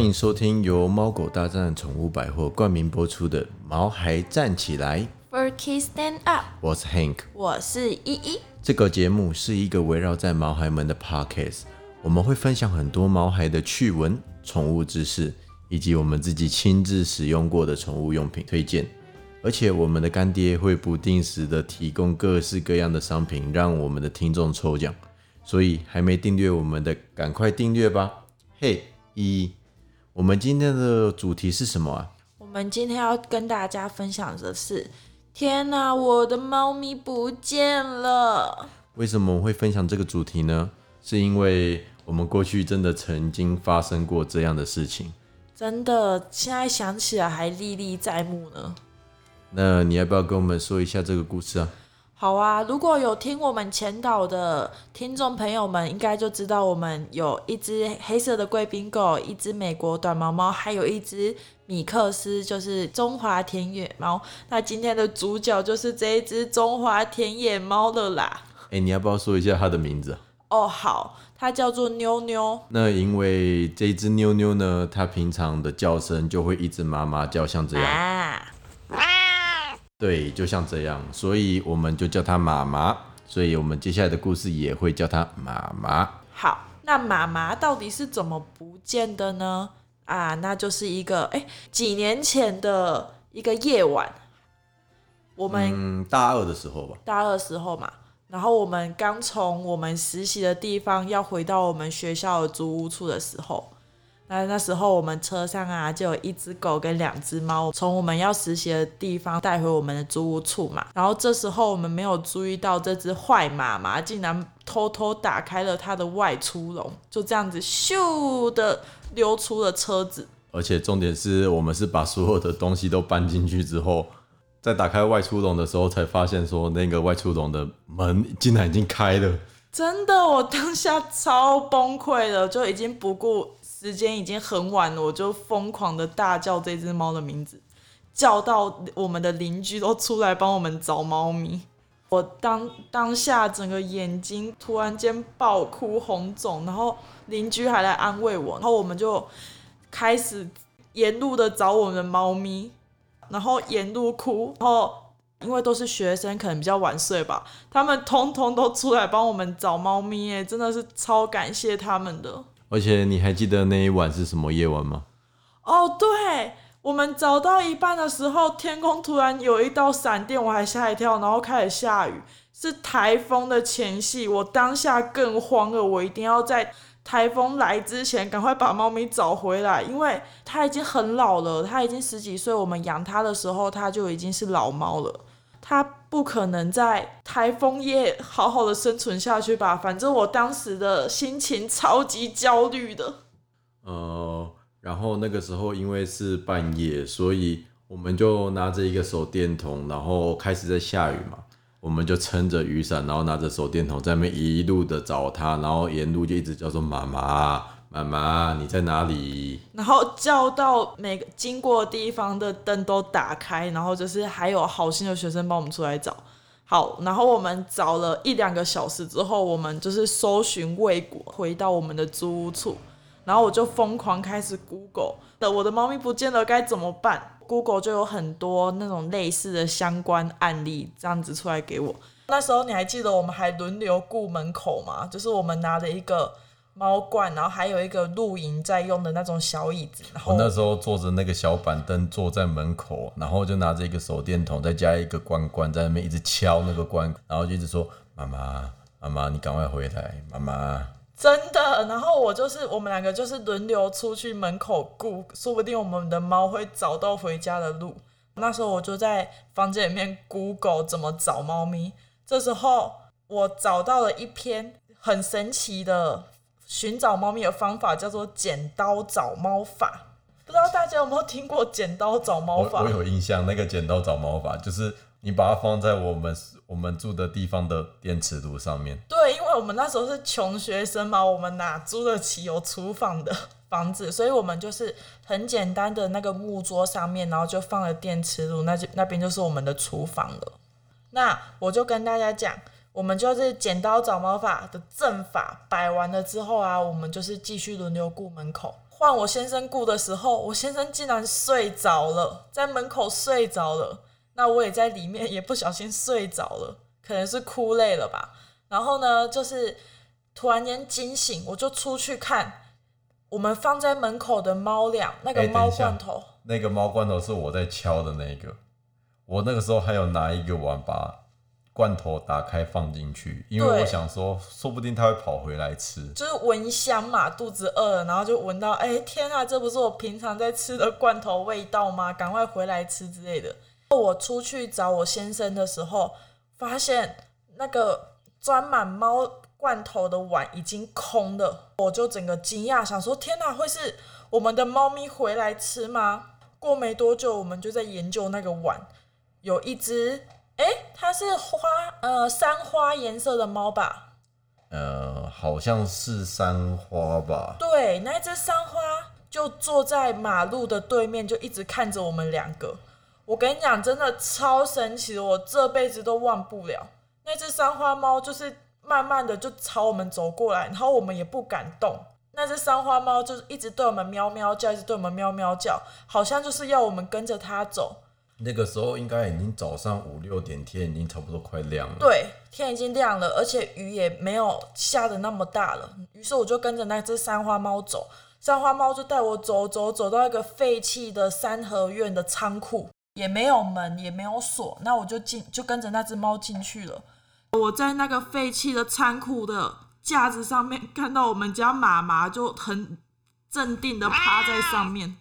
欢迎收听由猫狗大战宠物百货冠名播出的《毛孩站起来》，For Kids Stand Up，我是 Hank。我是依依。这个节目是一个围绕在毛孩们的 Podcast，我们会分享很多毛孩的趣闻、宠物知识，以及我们自己亲自使用过的宠物用品推荐。而且我们的干爹会不定时的提供各式各样的商品，让我们的听众抽奖。所以还没订阅我们的，赶快订阅吧！嘿，依依，我们今天的主题是什么啊？我们今天要跟大家分享的是，天哪，我的猫咪不见了！为什么我会分享这个主题呢？是因为我们过去真的曾经发生过这样的事情。真的，现在想起来还历历在目呢。那你要不要跟我们说一下这个故事啊？好啊，如果有听我们前导的听众朋友们，应该就知道我们有一只黑色的贵宾狗，一只美国短毛猫，还有一只米克斯，就是中华田野猫。那今天的主角就是这一只中华田野猫了啦。哎、你要不要说一下它的名字啊？哦，好，它叫做妞妞。那因为这一只妞妞呢，它平常的叫声就会一直妈妈叫，像这样，啊，对，就像这样，所以我们就叫她妈妈。所以我们接下来的故事也会叫她妈妈。好，那妈妈到底是怎么不见的呢？啊，那就是一个哎，几年前的一个夜晚，我们嗯，大二的时候吧。大二时候嘛，然后我们刚从我们实习的地方要回到我们学校的租屋处的时候，那那时候我们车上啊就有一只狗跟两只猫，从我们要实习的地方带回我们的租屋处嘛。然后这时候我们没有注意到这只坏妈妈竟然偷偷打开了它的外出笼，就这样子咻的溜出了车子。而且重点是我们是把所有的东西都搬进去之后，在打开外出笼的时候，才发现说那个外出笼的门竟然已经开了。真的，我当下超崩溃的，就已经不顾时间已经很晚了，我就疯狂的大叫这只猫的名字，叫到我们的邻居都出来帮我们找猫咪。我当当下整个眼睛突然间爆哭红肿，然后邻居还来安慰我，然后我们就开始沿路的找我们的猫咪，然后沿路哭，然后因为都是学生，可能比较晚睡吧，他们通通都出来帮我们找猫咪，耶，真的是超感谢他们的。而且你还记得那一晚是什么夜晚吗？哦，对，我们找到一半的时候，天空突然有一道闪电，我还吓一跳，然后开始下雨，是台风的前戏，我当下更慌了，我一定要在台风来之前赶快把猫咪找回来，因为它已经很老了，它已经十几岁，我们养它的时候它就已经是老猫了。它不可能在台风夜好好的生存下去吧？反正我当时的心情超级焦虑的。呃，然后那个时候因为是半夜，所以我们就拿着一个手电筒，然后开始在下雨嘛，我们就撑着雨伞，然后拿着手电筒在那边一路的找他，然后沿路就一直叫做妈妈，妈妈你在哪里？然后叫到每个经过的地方的灯都打开，然后就是还有好心的学生帮我们出来找。好，然后我们找了一两个小时之后，我们就是搜寻未果，回到我们的租屋处，然后我就疯狂开始 Google 的我的猫咪不见了该怎么办？Google 就有很多那种类似的相关案例这样子出来给我。那时候你还记得我们还轮流顾门口吗？就是我们拿了一个猫罐，然后还有一个露营在用的那种小椅子，然后我那时候坐着那个小板凳，坐在门口，然后就拿着一个手电筒，再加一个罐罐，在那边一直敲那个罐，然后就一直说：“妈妈，妈妈，你赶快回来，妈妈。真的，然后我就是我们两个就是轮流出去门口顾，说不定我们的猫会找到回家的路。那时候我就在房间里面 Google 怎么找猫咪。这时候我找到了一篇很神奇的寻找猫咪的方法，叫做剪刀找猫法。不知道大家有没有听过剪刀找猫法？我我有印象，那个剪刀找猫法就是你把它放在我们我们住的地方的电磁炉上面。对，因为我们那时候是穷学生嘛，我们哪租得起有厨房的房子，所以我们就是很简单的那个木桌上面，然后就放了电磁炉，那就那边就是我们的厨房了。那我就跟大家讲，我们就是剪刀找猫法的阵法摆完了之后啊，我们就是继续轮流顾门口。换我先生顾的时候，我先生竟然睡着了，在门口睡着了。那我也在里面，也不小心睡着了，可能是哭累了吧。然后呢，就是突然间惊醒，我就出去看我们放在门口的猫粮，那个猫罐头。那个猫罐头是我在敲的那个，我那个时候还有拿一个碗把罐头打开放进去，因为我想说，说不定它会跑回来吃。就是闻香嘛，肚子饿了，然后就闻到，哎、天啊，这不是我平常在吃的罐头味道吗？赶快回来吃之类的。我出去找我先生的时候，发现那个装满猫罐头的碗已经空了，我就整个惊讶，想说，天哪，会是我们的猫咪回来吃吗？过没多久，我们就在研究那个碗，有一只，哎、它是花呃山花颜色的猫吧？呃，好像是山花吧？对，那一只山花就坐在马路的对面，就一直看着我们两个。我跟你讲，真的超神奇的，我这辈子都忘不了。那只山花猫就是慢慢的就朝我们走过来，然后我们也不敢动。那只山花猫就是一直对我们喵喵叫，一直对我们喵喵叫，好像就是要我们跟着它走。那个时候应该已经早上五六点，天已经差不多快亮了。对，天已经亮了，而且雨也没有下的那么大了。于是我就跟着那只三花猫走，三花猫就带我走走走到一个废弃的三合院的仓库，也没有门，也没有锁，那我就进，就跟着那只猫进去了。我在那个废弃的仓库的架子上面看到我们家妈妈就很镇定的趴在上面。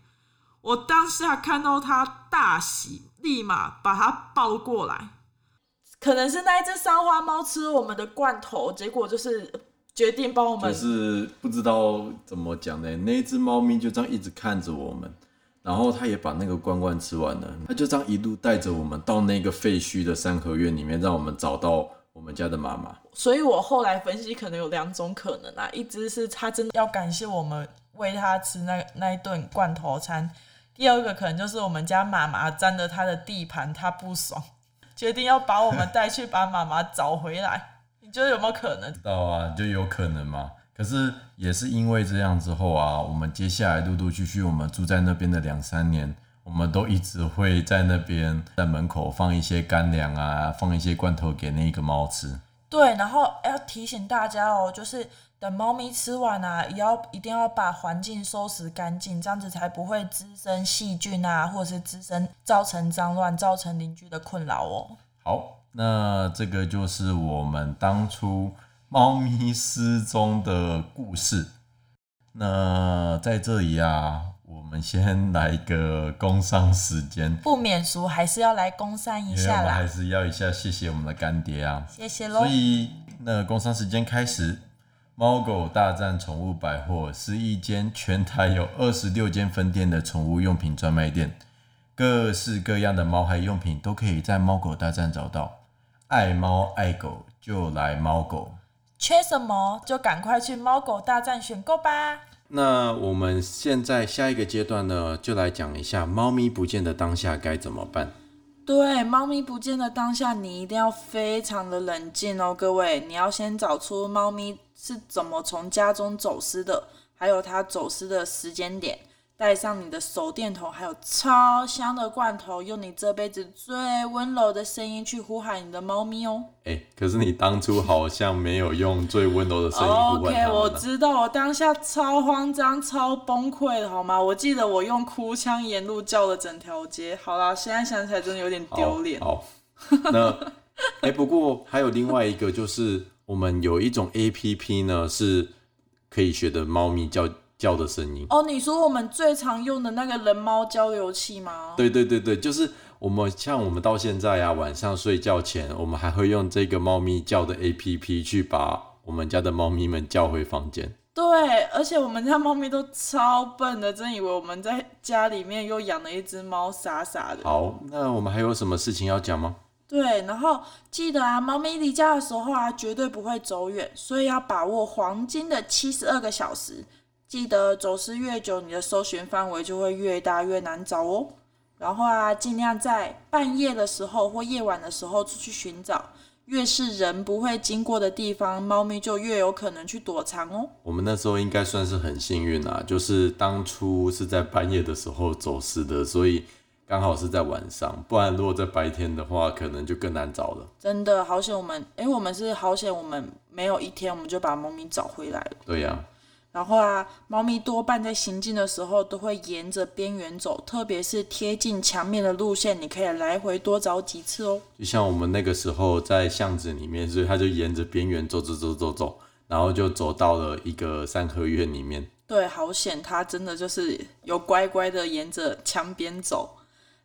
我当下看到它大喜，立马把它抱过来。可能是那一只三花猫吃了我们的罐头，结果就是决定帮我们。就是不知道怎么讲呢，那只猫咪就这样一直看着我们，然后它也把那个罐罐吃完了，它就这样一路带着我们到那个废墟的三合院里面，让我们找到我们家的妈妈。所以我后来分析，可能有两种可能啊，一只是它真的要感谢我们喂它吃那那一顿罐头餐，第二个可能就是我们家妈妈占了他的地盘，他不爽，决定要把我们带去把妈妈找回来。你觉得有没有可能？知道啊，就有可能嘛。可是也是因为这样之后啊，我们接下来陆陆续续，我们住在那边的两三年，我们都一直会在那边在门口放一些干粮啊，放一些罐头给那个猫吃。对，然后要提醒大家哦，就是等猫咪吃完啊，也要一定要把环境收拾干净，这样子才不会滋生细菌啊，或者是滋生造成脏乱，造成邻居的困扰哦。好，那这个就是我们当初猫咪失踪的故事。那在这里啊，我们先来一个工商时间，不免俗，还是要来工商一因为我下们还，是要一下谢谢我们的干爹啊。谢谢喽所。以，那工商时间开始，猫狗大战宠物百货是一间全台有二十六间分店的宠物用品专卖店，各式各样的猫孩用品都可以在猫狗大战找到。爱猫爱狗就来猫狗。缺什么就赶快去猫狗大战选购吧。那我们现在下一个阶段呢，就来讲一下猫咪不见的当下该怎么办。对，猫咪不见的当下，你一定要非常的冷静哦，各位，你要先找出猫咪是怎么从家中走失的，还有它走失的时间点，带上你的手电筒，还有超香的罐头，用你这辈子最温柔的声音去呼喊你的猫咪哦。哎、可是你当初好像没有用最温柔的声音呼唤 OK，我知道，我当下超慌张、超崩溃的，好吗？我记得我用哭腔沿路叫了整条街。好啦，现在想起来真的有点丢脸。好，好那哎、不过还有另外一个，就是我们有一种 A P P 呢，是可以学的猫咪叫叫的声音。哦，你说我们最常用的那个人猫交流器吗？对对对对，就是我们像我们到现在啊，晚上睡觉前，我们还会用这个猫咪叫的 A P P 去把我们家的猫咪们叫回房间。对，而且我们家猫咪都超笨的，真以为我们在家里面又养了一只猫，傻傻的。好，那我们还有什么事情要讲吗？对，然后记得啊，猫咪离家的时候啊，绝对不会走远，所以要把握黄金的七十二个小时。记得走失越久，你的搜寻范围就会越大，越难找哦。然后啊，尽量在半夜的时候或夜晚的时候出去寻找，越是人不会经过的地方，猫咪就越有可能去躲藏哦。我们那时候应该算是很幸运啊，就是当初是在半夜的时候走失的，所以刚好是在晚上，不然如果在白天的话，可能就更难找了。真的好险，我们哎，我们是好险，我们没有一天我们就把猫咪找回来了。对呀。然后啊，猫咪多半在行进的时候都会沿着边缘走，特别是贴近墙面的路线，你可以来回多找几次哦。就像我们那个时候在巷子里面，所以它就沿着边缘走走走走走，然后就走到了一个三合院里面。对，好险，它真的就是有乖乖的沿着墙边走。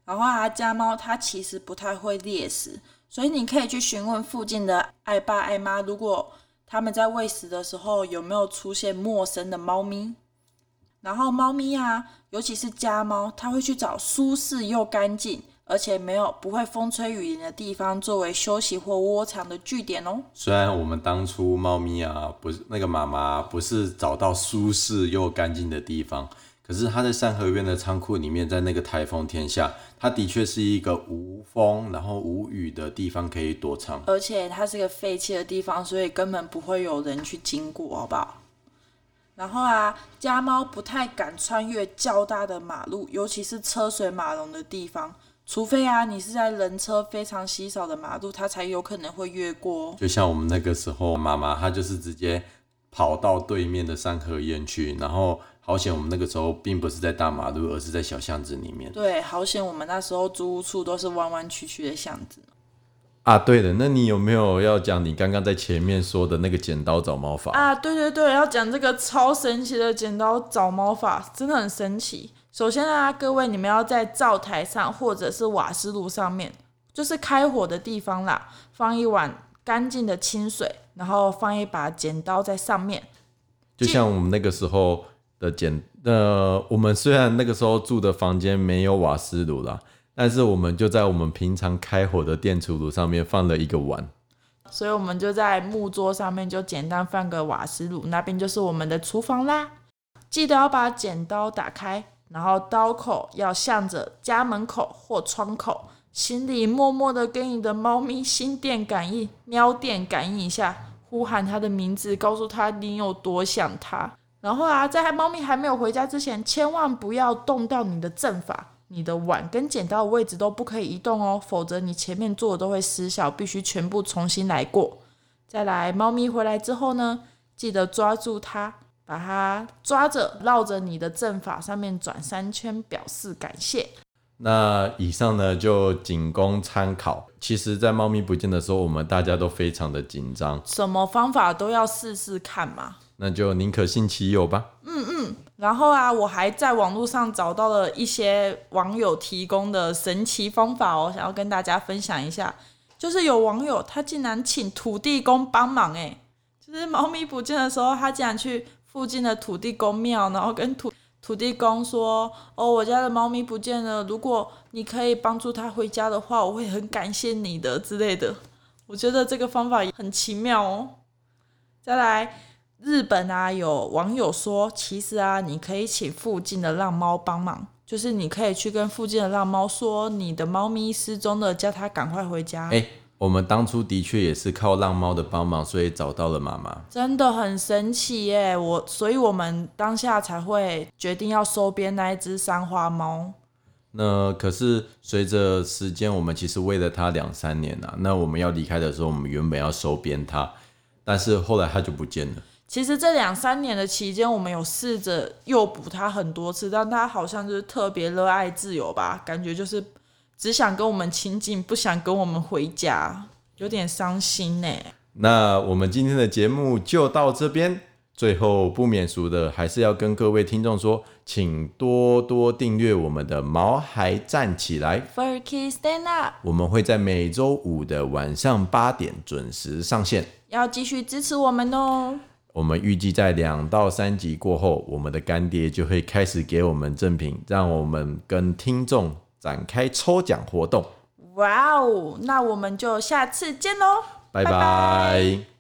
然后啊，家猫它其实不太会猎食，所以你可以去询问附近的爱爸爱妈，如果。他们在喂食的时候有没有出现陌生的猫咪？然后猫咪啊，尤其是家猫，它会去找舒适又干净，而且没有不会风吹雨淋的地方作为休息或窝藏的据点哦。虽然我们当初猫咪啊，不是那个妈妈，不是找到舒适又干净的地方。可是它在三合院的仓库里面，在那个台风天下，它的确是一个无风然后无雨的地方可以躲藏，而且它是个废弃的地方，所以根本不会有人去经过，好不好？然后啊，家猫不太敢穿越较大的马路，尤其是车水马龙的地方，除非啊你是在人车非常稀少的马路，它才有可能会越过。就像我们那个时候，妈妈她就是直接跑到对面的三合院去，然后。好险，我们那个时候并不是在大马路，而是在小巷子里面。对，好险，我们那时候租屋处都是弯弯曲曲的巷子。啊，对的，那你有没有要讲你刚刚在前面说的那个剪刀找猫法啊？对对对，要讲这个超神奇的剪刀找猫法，真的很神奇。首先啊，各位你们要在灶台上或者是瓦斯炉上面，就是开火的地方啦，放一碗干净的清水，然后放一把剪刀在上面，就像我们那个时候。的简呃，我们虽然那个时候住的房间没有瓦斯炉啦，但是我们就在我们平常开火的电磁炉上面放了一个碗，所以我们就在木桌上面就简单放个瓦斯炉，那边就是我们的厨房啦。记得要把剪刀打开，然后刀口要向着家门口或窗口，心里默默的跟你的猫咪心电感应、喵电感应一下，呼喊它的名字，告诉它你有多想它。然后啊，在猫咪还没有回家之前，千万不要动到你的阵法，你的碗跟剪刀的位置都不可以移动哦，否则你前面做的都会失效，必须全部重新来过。再来，猫咪回来之后呢，记得抓住它，把它抓着，绕着你的阵法上面转三圈，表示感谢。那以上呢，就仅供参考。其实，在猫咪不见的时候，我们大家都非常的紧张，什么方法都要试试看嘛。那就宁可信其有吧。嗯嗯，然后啊，我还在网络上找到了一些网友提供的神奇方法哦，想要跟大家分享一下。就是有网友他竟然请土地公帮忙，哎，就是猫咪不见的时候，他竟然去附近的土地公庙，然后跟土土地公说：“哦，我家的猫咪不见了，如果你可以帮助它回家的话，我会很感谢你的之类的。”我觉得这个方法也很奇妙哦。再来。日本啊，有网友说，其实啊，你可以请附近的浪猫帮忙，就是你可以去跟附近的浪猫说，你的猫咪失踪了，叫它赶快回家。哎，我们当初的确也是靠浪猫的帮忙，所以找到了妈妈，真的很神奇耶！我，所以我们当下才会决定要收编那一只三花猫。那可是随着时间，我们其实喂了它两三年了。那我们要离开的时候，我们原本要收编它，但是后来它就不见了。其实这两三年的期间，我们有试着诱捕它很多次，但它好像就是特别热爱自由吧，感觉就是只想跟我们亲近，不想跟我们回家，有点伤心呢。那我们今天的节目就到这边，最后不免俗的，还是要跟各位听众说，请多多订阅我们的毛孩站起来 f u k Stand Up，我们会在每周五的晚上八点准时上线，要继续支持我们哦。我们预计在两到三集过后，我们的干爹就会开始给我们赠品，让我们跟听众展开抽奖活动。哇哦，那我们就下次见喽，拜拜。